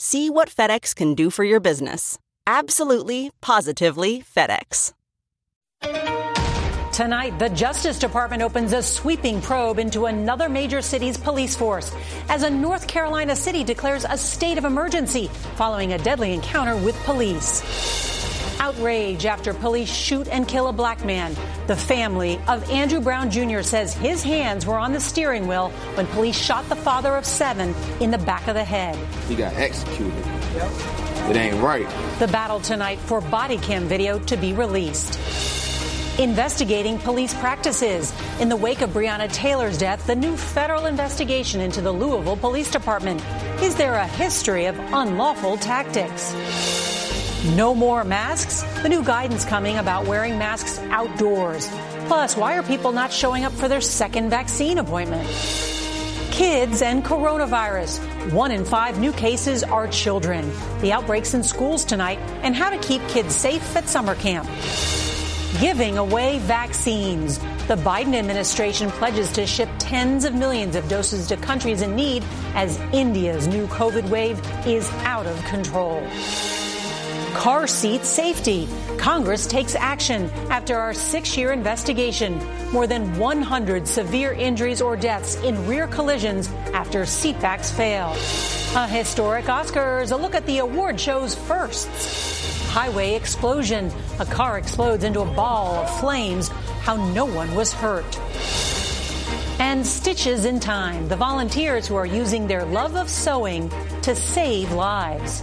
See what FedEx can do for your business. Absolutely, positively FedEx. Tonight, the Justice Department opens a sweeping probe into another major city's police force as a North Carolina city declares a state of emergency following a deadly encounter with police. Outrage after police shoot and kill a black man. The family of Andrew Brown Jr. says his hands were on the steering wheel when police shot the father of seven in the back of the head. He got executed. It ain't right. The battle tonight for body cam video to be released investigating police practices. In the wake of Breonna Taylor's death, the new federal investigation into the Louisville Police Department. Is there a history of unlawful tactics? No more masks? The new guidance coming about wearing masks outdoors. Plus, why are people not showing up for their second vaccine appointment? Kids and coronavirus. One in five new cases are children. The outbreaks in schools tonight and how to keep kids safe at summer camp giving away vaccines. The Biden administration pledges to ship tens of millions of doses to countries in need as India's new COVID wave is out of control. Car seat safety. Congress takes action after our six year investigation. More than 100 severe injuries or deaths in rear collisions after seatbacks fail. A historic Oscars, a look at the award show's firsts highway explosion. A car explodes into a ball of flames. How no one was hurt. And Stitches in Time, the volunteers who are using their love of sewing to save lives.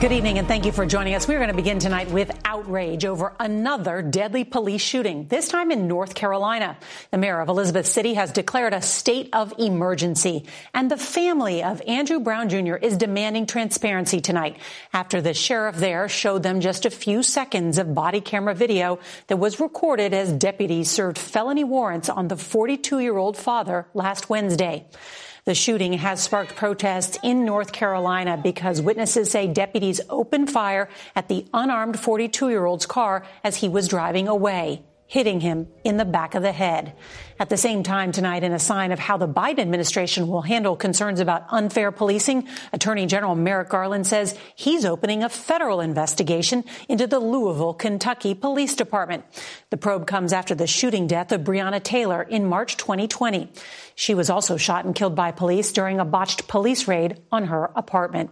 Good evening and thank you for joining us. We're going to begin tonight with outrage over another deadly police shooting, this time in North Carolina. The mayor of Elizabeth City has declared a state of emergency, and the family of Andrew Brown Jr. is demanding transparency tonight after the sheriff there showed them just a few seconds of body camera video that was recorded as deputies served felony warrants on the 42 year old father last Wednesday. The shooting has sparked protests in North Carolina because witnesses say deputies opened fire at the unarmed 42 year old's car as he was driving away hitting him in the back of the head. At the same time tonight, in a sign of how the Biden administration will handle concerns about unfair policing, Attorney General Merrick Garland says he's opening a federal investigation into the Louisville, Kentucky Police Department. The probe comes after the shooting death of Breonna Taylor in March 2020. She was also shot and killed by police during a botched police raid on her apartment.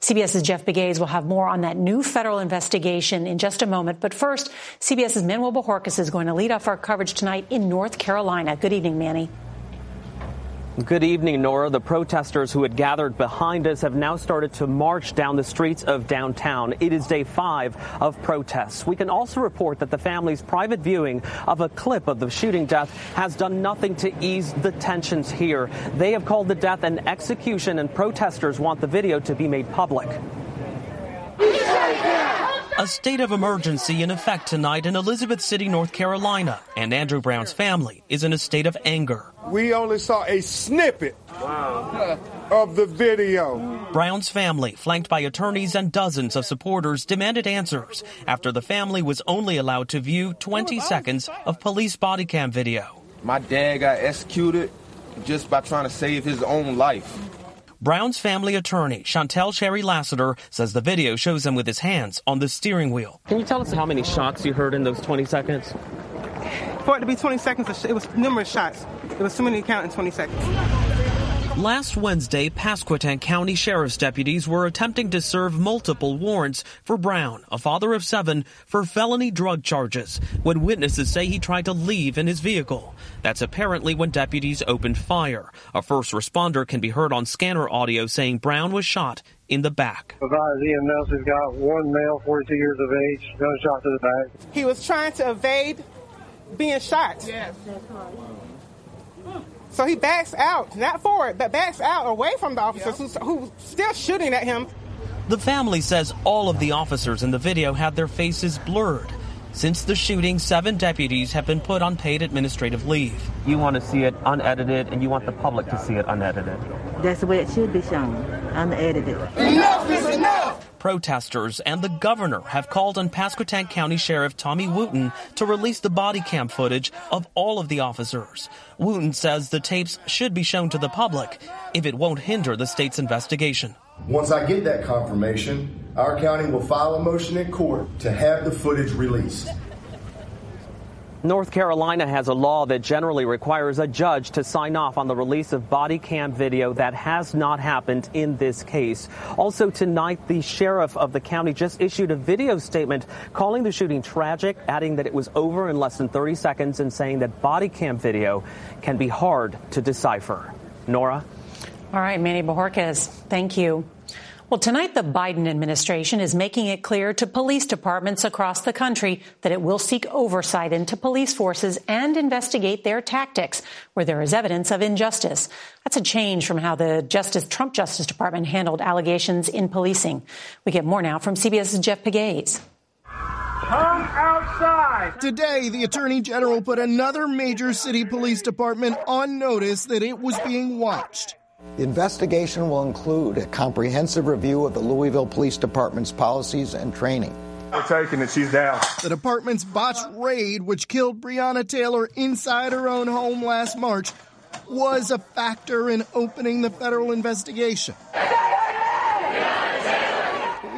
CBS's Jeff Pegues will have more on that new federal investigation in just a moment. But first, CBS's Manuel Bojorquez is going to lead off our coverage tonight in North Carolina. Good evening, Manny. Good evening, Norah. The protesters who had gathered behind us have now started to march down the streets of downtown. It is day five of protests. We can also report that the family's private viewing of a clip of the shooting death has done nothing to ease the tensions here. They have called the death an execution, and protesters want the video to be made public. A state of emergency in effect tonight in Elizabeth City, North Carolina, and Andrew Brown's family is in a state of anger. We only saw a snippet wow. of the video. Brown's family, flanked by attorneys and dozens of supporters, demanded answers after the family was only allowed to view 20 seconds of police body cam video. My dad got executed just by trying to save his own life. Brown's family attorney, Chantel Cherry Lassiter, says the video shows him with his hands on the steering wheel. Can you tell us how many shots you heard in those 20 seconds? For it to be 20 seconds, it was numerous shots. It was too many to count in 20 seconds. Last Wednesday, Pasquotank County Sheriff's deputies were attempting to serve multiple warrants for Brown, a father of seven, for felony drug charges when witnesses say he tried to leave in his vehicle. That's apparently when deputies opened fire. A first responder can be heard on scanner audio saying Brown was shot in the back. Advise Ian Nelson's got one male, 42 years of age, gunshot to the back. He was trying to evade being shot. Yes, so he backs out, not forward, but backs out away from the officers yep. who's, who's still shooting at him. The family says all of the officers in the video had their faces blurred. Since the shooting, seven deputies have been put on paid administrative leave. You want to see it unedited, and you want the public to see it unedited. That's the way it should be shown, unedited. Enough is enough! Protesters and the governor have called on Pasquotank County Sheriff Tommy Wooten to release the body cam footage of all of the officers. Wooten says the tapes should be shown to the public if it won't hinder the state's investigation. Once I get that confirmation, our county will file a motion in court to have the footage released. North Carolina has a law that generally requires a judge to sign off on the release of body cam video. That has not happened in this case. Also tonight, the sheriff of the county just issued a video statement calling the shooting tragic, adding that it was over in less than 30 seconds and saying that body cam video can be hard to decipher. Norah? All right, Manny Bojorquez, thank you. Well, tonight the Biden administration is making it clear to police departments across the country that it will seek oversight into police forces and investigate their tactics where there is evidence of injustice. That's a change from how the Justice Trump Justice Department handled allegations in policing. We get more now from CBS's Jeff Pegues. Come outside. Today, the Attorney General put another major city police department on notice that it was being watched. The investigation will include a comprehensive review of the Louisville Police Department's policies and training. We're taking it. She's down. The department's botched raid, which killed Breonna Taylor inside her own home last March, was a factor in opening the federal investigation.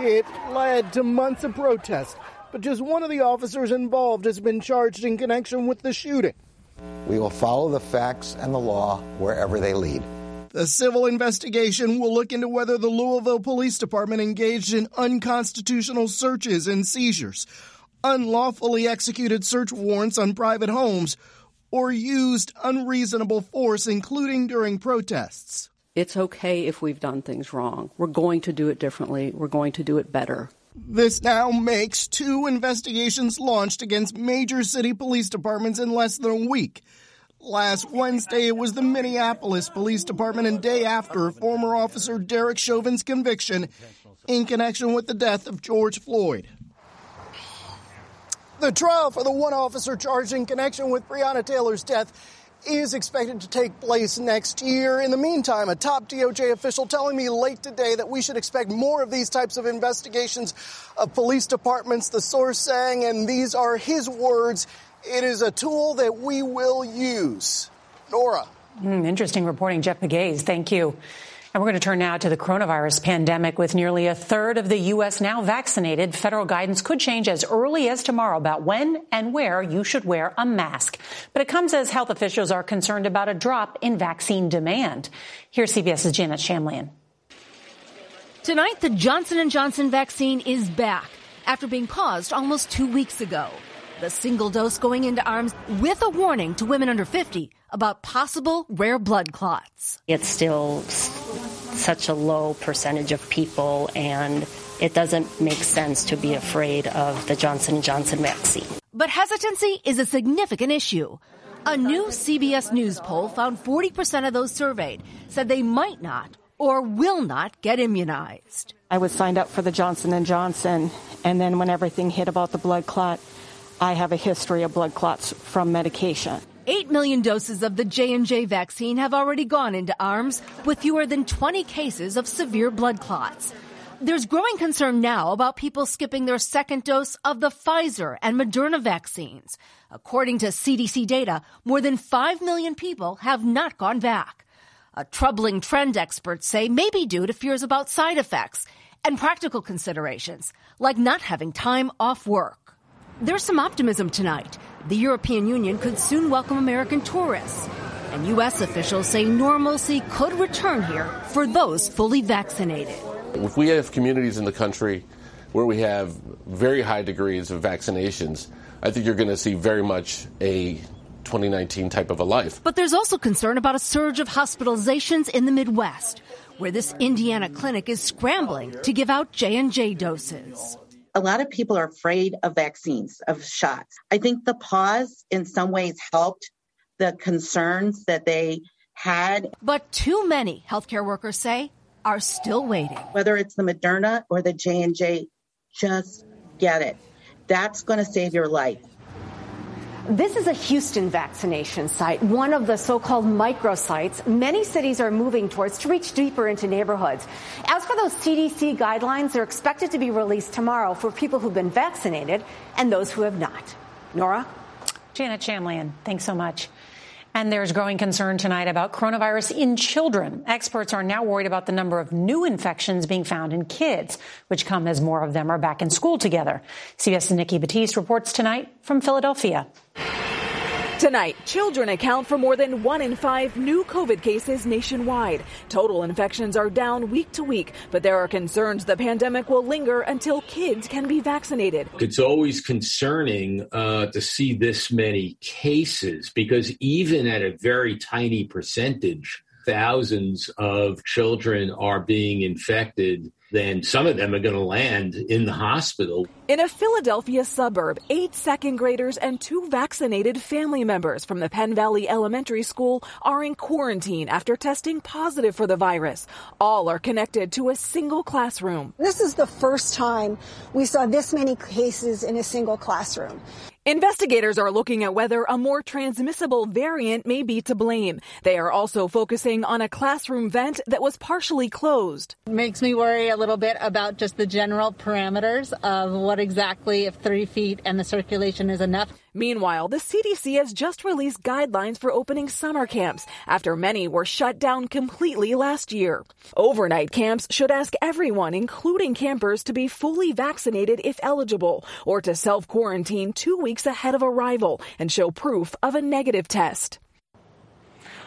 It led to months of protest, but just one of the officers involved has been charged in connection with the shooting. We will follow the facts and the law wherever they lead. The civil investigation will look into whether the Louisville Police Department engaged in unconstitutional searches and seizures, unlawfully executed search warrants on private homes, or used unreasonable force, including during protests. It's okay if we've done things wrong. We're going to do it differently. We're going to do it better. This now makes two investigations launched against major city police departments in less than a week. Last Wednesday, it was the Minneapolis Police Department, and day after former officer Derek Chauvin's conviction in connection with the death of George Floyd. The trial for the one officer charged in connection with Breonna Taylor's death is expected to take place next year. In the meantime, a top DOJ official telling me late today that we should expect more of these types of investigations of police departments. The source saying, and these are his words, it is a tool that we will use. Norah. Mm, interesting reporting, Jeff Pegues. Thank you. And we're going to turn now to the coronavirus pandemic. With nearly a third of the U.S. now vaccinated, federal guidance could change as early as tomorrow about when and where you should wear a mask. But it comes as health officials are concerned about a drop in vaccine demand. Here's CBS's Janet Shamlian. Tonight, the Johnson & Johnson vaccine is back after being paused almost two weeks ago. The single dose going into arms with a warning to women under 50 about possible rare blood clots. It's still such a low percentage of people and it doesn't make sense to be afraid of the Johnson & Johnson vaccine. But hesitancy is a significant issue. A new CBS News poll found 40% of those surveyed said they might not or will not get immunized. I was signed up for the Johnson & Johnson, and then when everything hit about the blood clot, I have a history of blood clots from medication. 8 million doses of the J&J vaccine have already gone into arms with fewer than 20 cases of severe blood clots. There's growing concern now about people skipping their second dose of the Pfizer and Moderna vaccines. According to CDC data, more than 5 million people have not gone back. A troubling trend experts say may be due to fears about side effects and practical considerations, like not having time off work. There's some optimism tonight. The European Union could soon welcome American tourists. And U.S. officials say normalcy could return here for those fully vaccinated. If we have communities in the country where we have very high degrees of vaccinations, I think you're going to see very much a 2019 type of a life. But there's also concern about a surge of hospitalizations in the Midwest, where this Indiana clinic is scrambling to give out J&J doses a lot of people are afraid of vaccines, of shots. I think the pause in some ways helped the concerns that they had. But too many healthcare workers say are still waiting. Whether it's the Moderna or the J&J, just get it. That's going to save your life. This is a Houston vaccination site, one of the so-called microsites many cities are moving towards to reach deeper into neighborhoods. As for those CDC guidelines, they're expected to be released tomorrow for people who've been vaccinated and those who have not. Norah? Janet Shamlian, thanks so much. And there's growing concern tonight about coronavirus in children. Experts are now worried about the number of new infections being found in kids, which come as more of them are back in school together. CBS's Nikki Batiste reports tonight from Philadelphia. Tonight, children account for more than one in five new COVID cases nationwide. Total infections are down week to week, but there are concerns the pandemic will linger until kids can be vaccinated. It's always concerning uh, to see this many cases because even at a very tiny percentage, thousands of children are being infected then some of them are going to land in the hospital. In a Philadelphia suburb, eight second graders and two vaccinated family members from the Penn Valley Elementary School are in quarantine after testing positive for the virus. All are connected to a single classroom. This is the first time we saw this many cases in a single classroom. Investigators are looking at whether a more transmissible variant may be to blame. They are also focusing on a classroom vent that was partially closed. It makes me worry a little bit about just the general parameters of what exactly if three feet and the circulation is enough. Meanwhile, the CDC has just released guidelines for opening summer camps after many were shut down completely last year. Overnight camps should ask everyone, including campers, to be fully vaccinated if eligible or to self quarantine two weeks ahead of arrival and show proof of a negative test.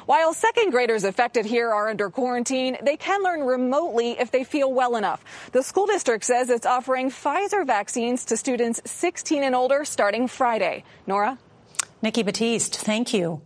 While second graders affected here are under quarantine, they can learn remotely if they feel well enough. The school district says it's offering Pfizer vaccines to students 16 and older starting Friday. Norah? Nikki Batiste, thank you.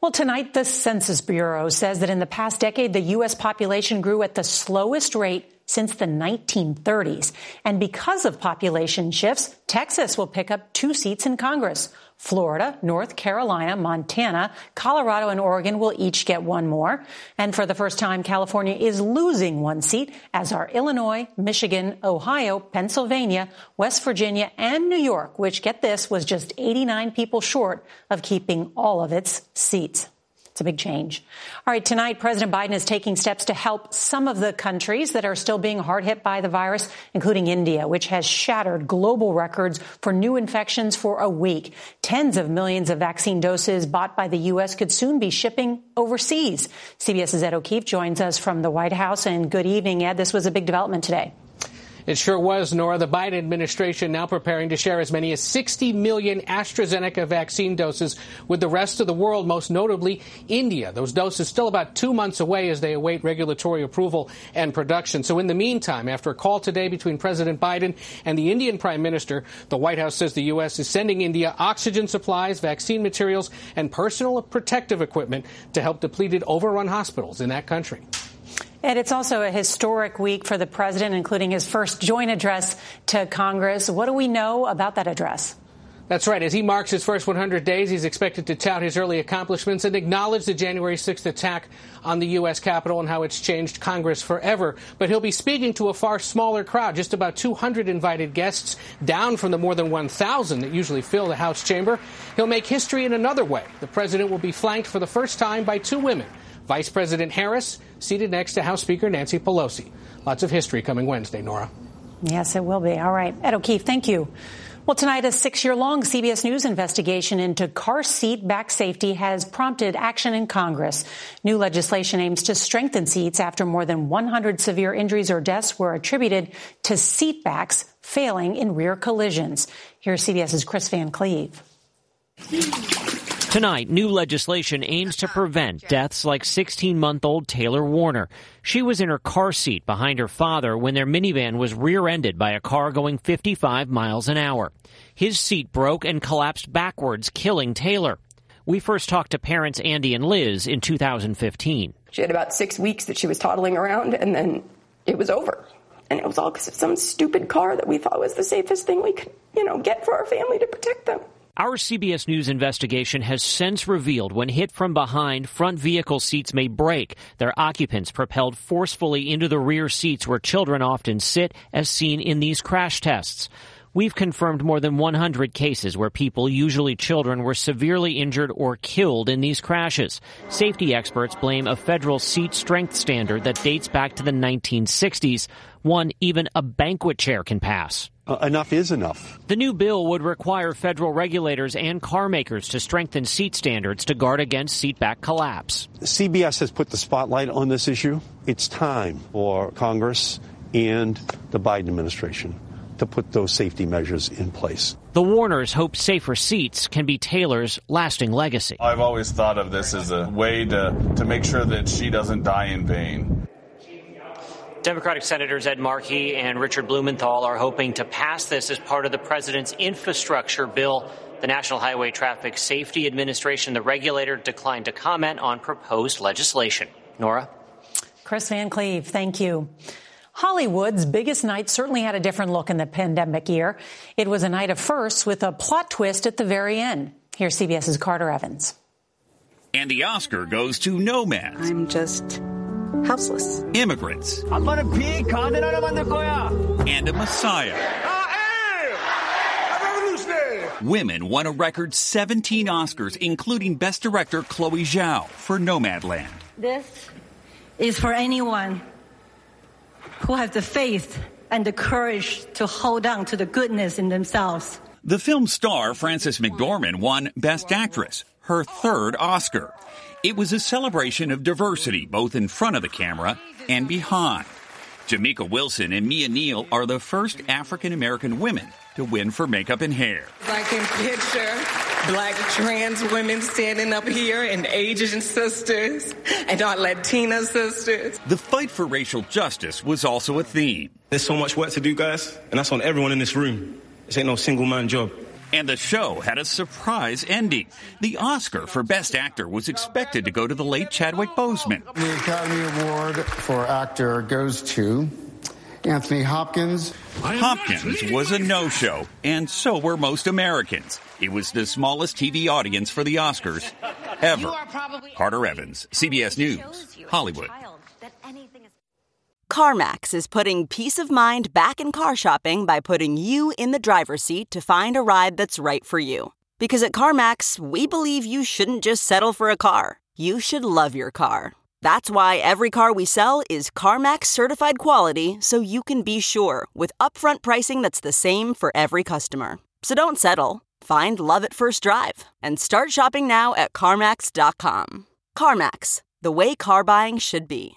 Well, tonight, the Census Bureau says that in the past decade, the U.S. population grew at the slowest rate since the 1930s. And because of population shifts, Texas will pick up two seats in Congress. Florida, North Carolina, Montana, Colorado, and Oregon will each get one more. And for the first time, California is losing one seat, as are Illinois, Michigan, Ohio, Pennsylvania, West Virginia, and New York, which, get this, was just 89 people short of keeping all of its seats. It's a big change. All right, tonight, President Biden is taking steps to help some of the countries that are still being hard hit by the virus, including India, which has shattered global records for new infections for a week. Tens of millions of vaccine doses bought by the U.S. could soon be shipping overseas. CBS's Ed O'Keefe joins us from the White House. And good evening, Ed. This was a big development today. It sure was, Norah. The Biden administration now preparing to share as many as 60 million AstraZeneca vaccine doses with the rest of the world, most notably India. Those doses still about two months away as they await regulatory approval and production. So in the meantime, after a call today between President Biden and the Indian Prime Minister, the White House says the U.S. is sending India oxygen supplies, vaccine materials, and personal protective equipment to help depleted, overrun hospitals in that country. And it's also a historic week for the president, including his first joint address to Congress. What do we know about that address? That's right. As he marks his first 100 days, he's expected to tout his early accomplishments and acknowledge the January 6th attack on the U.S. Capitol and how it's changed Congress forever. But he'll be speaking to a far smaller crowd, just about 200 invited guests, down from the more than 1,000 that usually fill the House chamber. He'll make history in another way. The president will be flanked for the first time by two women. Vice President Harris, seated next to House Speaker Nancy Pelosi. Lots of history coming Wednesday, Norah. Yes, it will be. All right. Ed O'Keefe, thank you. Well, tonight, a six year long CBS News investigation into car seat back safety has prompted action in Congress. New legislation aims to strengthen seats after more than 100 severe injuries or deaths were attributed to seat backs failing in rear collisions. Here's CBS's Chris Van Cleave. Tonight, new legislation aims to prevent deaths like 16 month old Taylor Warner. She was in her car seat behind her father when their minivan was rear ended by a car going 55 miles an hour. His seat broke and collapsed backwards, killing Taylor. We first talked to parents Andy and Liz in 2015. She had about six weeks that she was toddling around, and then it was over. And it was all because of some stupid car that we thought was the safest thing we could, you know, get for our family to protect them. Our CBS News investigation has since revealed when hit from behind, front vehicle seats may break, their occupants propelled forcefully into the rear seats where children often sit, as seen in these crash tests. We've confirmed more than 100 cases where people, usually children, were severely injured or killed in these crashes. Safety experts blame a federal seat strength standard that dates back to the 1960s, one even a banquet chair can pass. Uh, enough is enough. The new bill would require federal regulators and car makers to strengthen seat standards to guard against seatback collapse. CBS has put the spotlight on this issue. It's time for Congress and the Biden administration to put those safety measures in place. The Warners hope safer seats can be Taylor's lasting legacy. I've always thought of this as a way to, to make sure that she doesn't die in vain. Democratic Senators Ed Markey and Richard Blumenthal are hoping to pass this as part of the president's infrastructure bill. The National Highway Traffic Safety Administration, the regulator, declined to comment on proposed legislation. Norah? Chris Van Cleave, thank you. Hollywood's biggest night certainly had a different look in the pandemic year. It was a night of firsts with a plot twist at the very end. Here's CBS's Carter Evans. And the Oscar goes to Nomads. I'm just houseless. Immigrants. I'm gonna be And a messiah. I am a Women won a record 17 Oscars, including Best Director Chloe Zhao for Nomadland. This is for anyone who have the faith and the courage to hold on to the goodness in themselves. The film star Frances McDormand won Best Actress, her third Oscar. It was a celebration of diversity, both in front of the camera and behind. Jamika Wilson and Mia Neal are the first African American women to win for makeup and hair. I can picture black trans women standing up here and Asian sisters and our Latina sisters. The fight for racial justice was also a theme. There's so much work to do, guys, and that's on everyone in this room. This ain't no single man job. And the show had a surprise ending. The Oscar for Best Actor was expected to go to the late Chadwick Boseman. The Academy Award for Actor goes to Anthony Hopkins. Hopkins was a no show, and so were most Americans. It was the smallest TV audience for the Oscars ever. Carter Evans, CBS News, Hollywood. CarMax is putting peace of mind back in car shopping by putting you in the driver's seat to find a ride that's right for you. Because at CarMax, we believe you shouldn't just settle for a car, you should love your car. That's why every car we sell is CarMax certified quality so you can be sure with upfront pricing that's the same for every customer. So don't settle. Find love at first drive and start shopping now at CarMax.com. CarMax, the way car buying should be.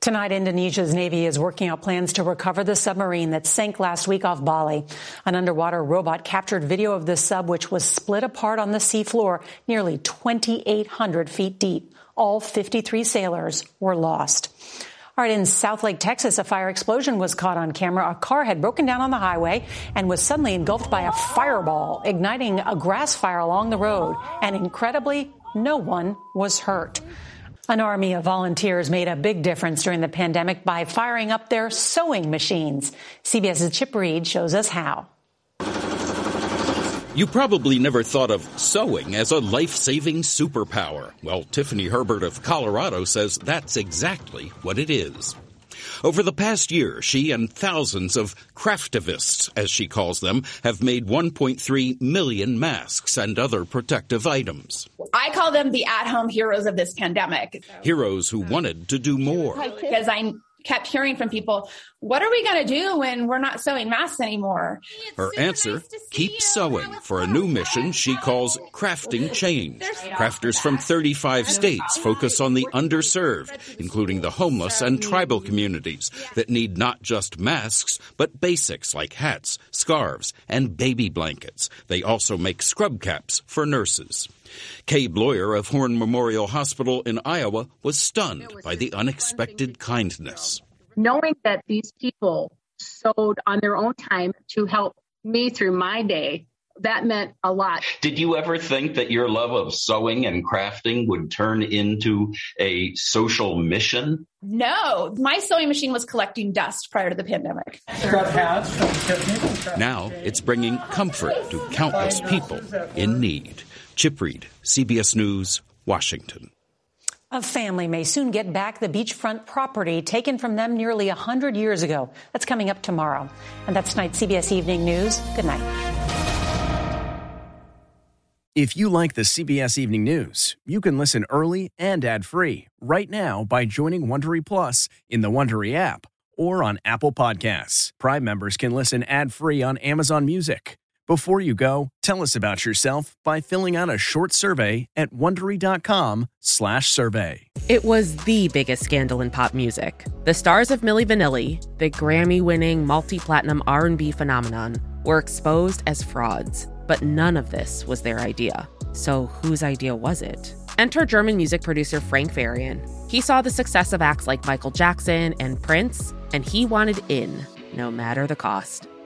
Tonight, Indonesia's Navy is working out plans to recover the submarine that sank last week off Bali. An underwater robot captured video of the sub, which was split apart on the seafloor nearly 2,800 feet deep. All 53 sailors were lost. All right, in Southlake, Texas, a fire explosion was caught on camera. A car had broken down on the highway and was suddenly engulfed by a fireball, igniting a grass fire along the road. And incredibly, no one was hurt. An army of volunteers made a big difference during the pandemic by firing up their sewing machines. CBS's Chip Reid shows us how. You probably never thought of sewing as a life-saving superpower. Well, Tiffany Herbert of Colorado says that's exactly what it is. Over the past year, she and thousands of craftivists, as she calls them, have made 1.3 million masks and other protective items. I call them the at-home heroes of this pandemic. Heroes who wanted to do more. Because I kept hearing from people, what are we going to do when we're not sewing masks anymore? Her answer, keep sewing for a new mission she calls Crafting Change. Crafters from 35 states focus on the underserved, including the homeless and tribal communities that need not just masks, but basics like hats, scarves, and baby blankets. They also make scrub caps for nurses. Kay Bloyer of Horn Memorial Hospital in Iowa was stunned by the unexpected kindness. Knowing that these people sewed on their own time to help me through my day, that meant a lot. Did you ever think that your love of sewing and crafting would turn into a social mission? No, my sewing machine was collecting dust prior to the pandemic. Now it's bringing comfort to countless people in need. Chip Reid, CBS News, Washington. A family may soon get back the beachfront property taken from them nearly 100 years ago. That's coming up tomorrow. And that's tonight's CBS Evening News. Good night. If you like the CBS Evening News, you can listen early and ad-free right now by joining Wondery Plus in the Wondery app or on Apple Podcasts. Prime members can listen ad-free on Amazon Music. Before you go, tell us about yourself by filling out a short survey at wondery.com/survey. It was the biggest scandal in pop music. The stars of Milli Vanilli, the Grammy-winning multi-platinum R&B phenomenon, were exposed as frauds. But none of this was their idea. So whose idea was it? Enter German music producer Frank Farian. He saw the success of acts like Michael Jackson and Prince, and he wanted in, no matter the cost.